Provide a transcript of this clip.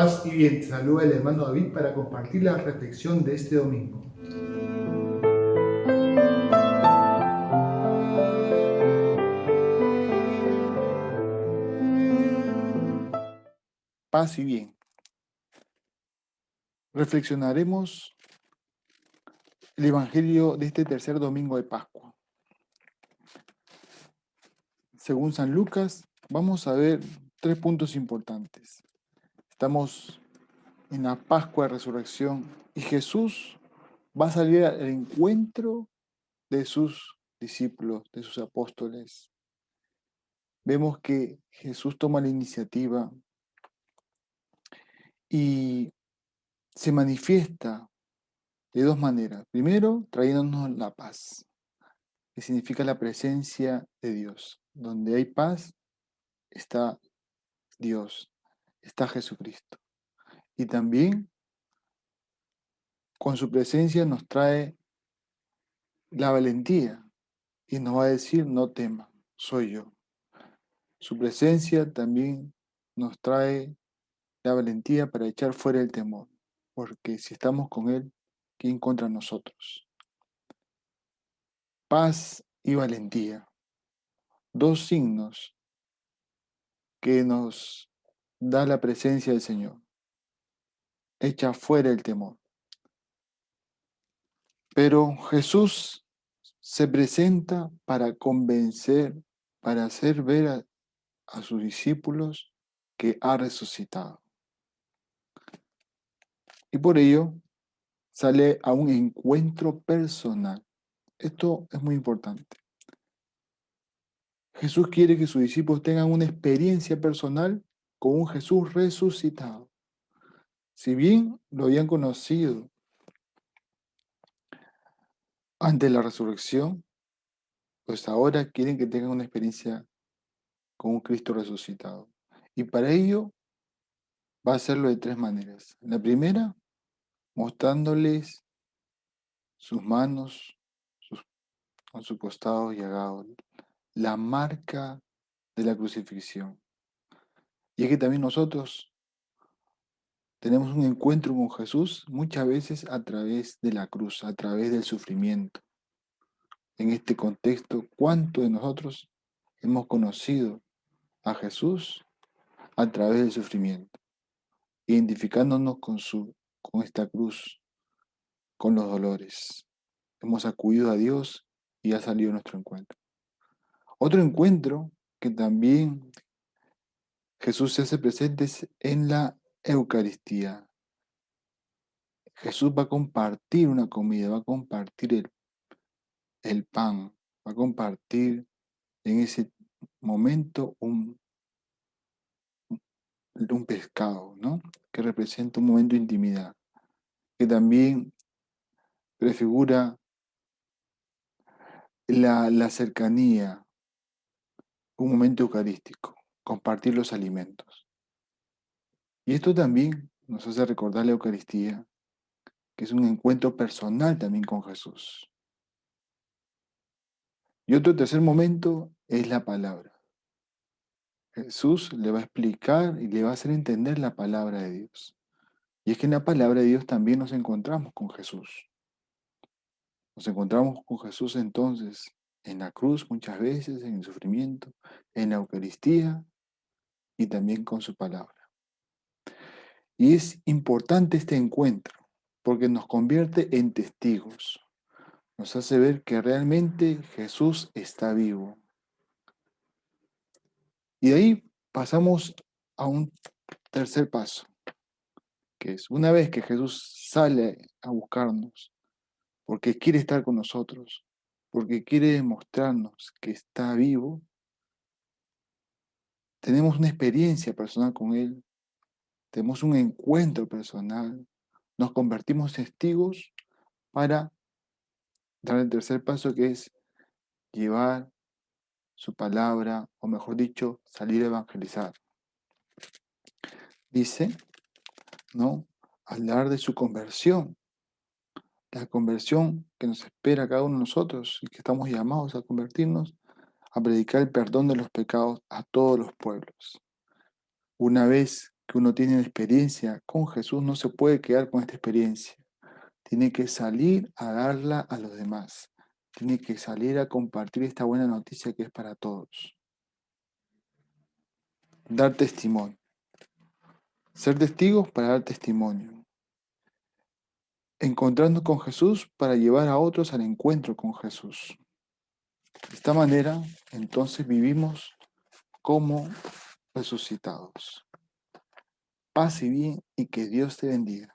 Paz y bien, saluda el hermano David para compartir la reflexión de este domingo. Paz y bien. Reflexionaremos el Evangelio de este tercer domingo de Pascua. Según San Lucas, vamos a ver tres puntos importantes. Estamos en la Pascua de Resurrección y Jesús va a salir al encuentro de sus discípulos, de sus apóstoles. Vemos que Jesús toma la iniciativa y se manifiesta de dos maneras. Primero, trayéndonos la paz, que significa la presencia de Dios. Donde hay paz, está Dios está Jesucristo. Y también con su presencia nos trae la valentía y nos va a decir, no tema, soy yo. Su presencia también nos trae la valentía para echar fuera el temor, porque si estamos con Él, ¿quién contra nosotros? Paz y valentía, dos signos que nos da la presencia del Señor. Echa fuera el temor. Pero Jesús se presenta para convencer, para hacer ver a, a sus discípulos que ha resucitado. Y por ello sale a un encuentro personal. Esto es muy importante. Jesús quiere que sus discípulos tengan una experiencia personal con un Jesús resucitado. Si bien lo habían conocido antes de la resurrección, pues ahora quieren que tengan una experiencia con un Cristo resucitado. Y para ello va a hacerlo de tres maneras. La primera, mostrándoles sus manos, sus, con su costado llagado, la marca de la crucifixión. Y que también nosotros tenemos un encuentro con Jesús muchas veces a través de la cruz, a través del sufrimiento. En este contexto, ¿cuánto de nosotros hemos conocido a Jesús a través del sufrimiento? Identificándonos con, su, con esta cruz, con los dolores. Hemos acudido a Dios y ha salido nuestro encuentro. Otro encuentro que también Jesús se hace presente en la Eucaristía. Jesús va a compartir una comida, va a compartir el, el pan, va a compartir en ese momento un, un pescado, ¿no? Que representa un momento de intimidad, que también prefigura la, la cercanía, un momento eucarístico compartir los alimentos. Y esto también nos hace recordar la Eucaristía, que es un encuentro personal también con Jesús. Y otro tercer momento es la palabra. Jesús le va a explicar y le va a hacer entender la palabra de Dios. Y es que en la palabra de Dios también nos encontramos con Jesús. Nos encontramos con Jesús entonces en la cruz muchas veces, en el sufrimiento, en la Eucaristía y también con su palabra. Y es importante este encuentro porque nos convierte en testigos. Nos hace ver que realmente Jesús está vivo. Y de ahí pasamos a un tercer paso, que es una vez que Jesús sale a buscarnos, porque quiere estar con nosotros, porque quiere demostrarnos que está vivo, tenemos una experiencia personal con Él, tenemos un encuentro personal, nos convertimos testigos para dar el tercer paso que es llevar su palabra, o mejor dicho, salir a evangelizar. Dice, ¿no? Hablar de su conversión, la conversión que nos espera cada uno de nosotros y que estamos llamados a convertirnos a predicar el perdón de los pecados a todos los pueblos. Una vez que uno tiene experiencia con Jesús no se puede quedar con esta experiencia. Tiene que salir a darla a los demás. Tiene que salir a compartir esta buena noticia que es para todos. Dar testimonio. Ser testigos para dar testimonio. Encontrando con Jesús para llevar a otros al encuentro con Jesús. De esta manera, entonces vivimos como resucitados. Paz y bien y que Dios te bendiga.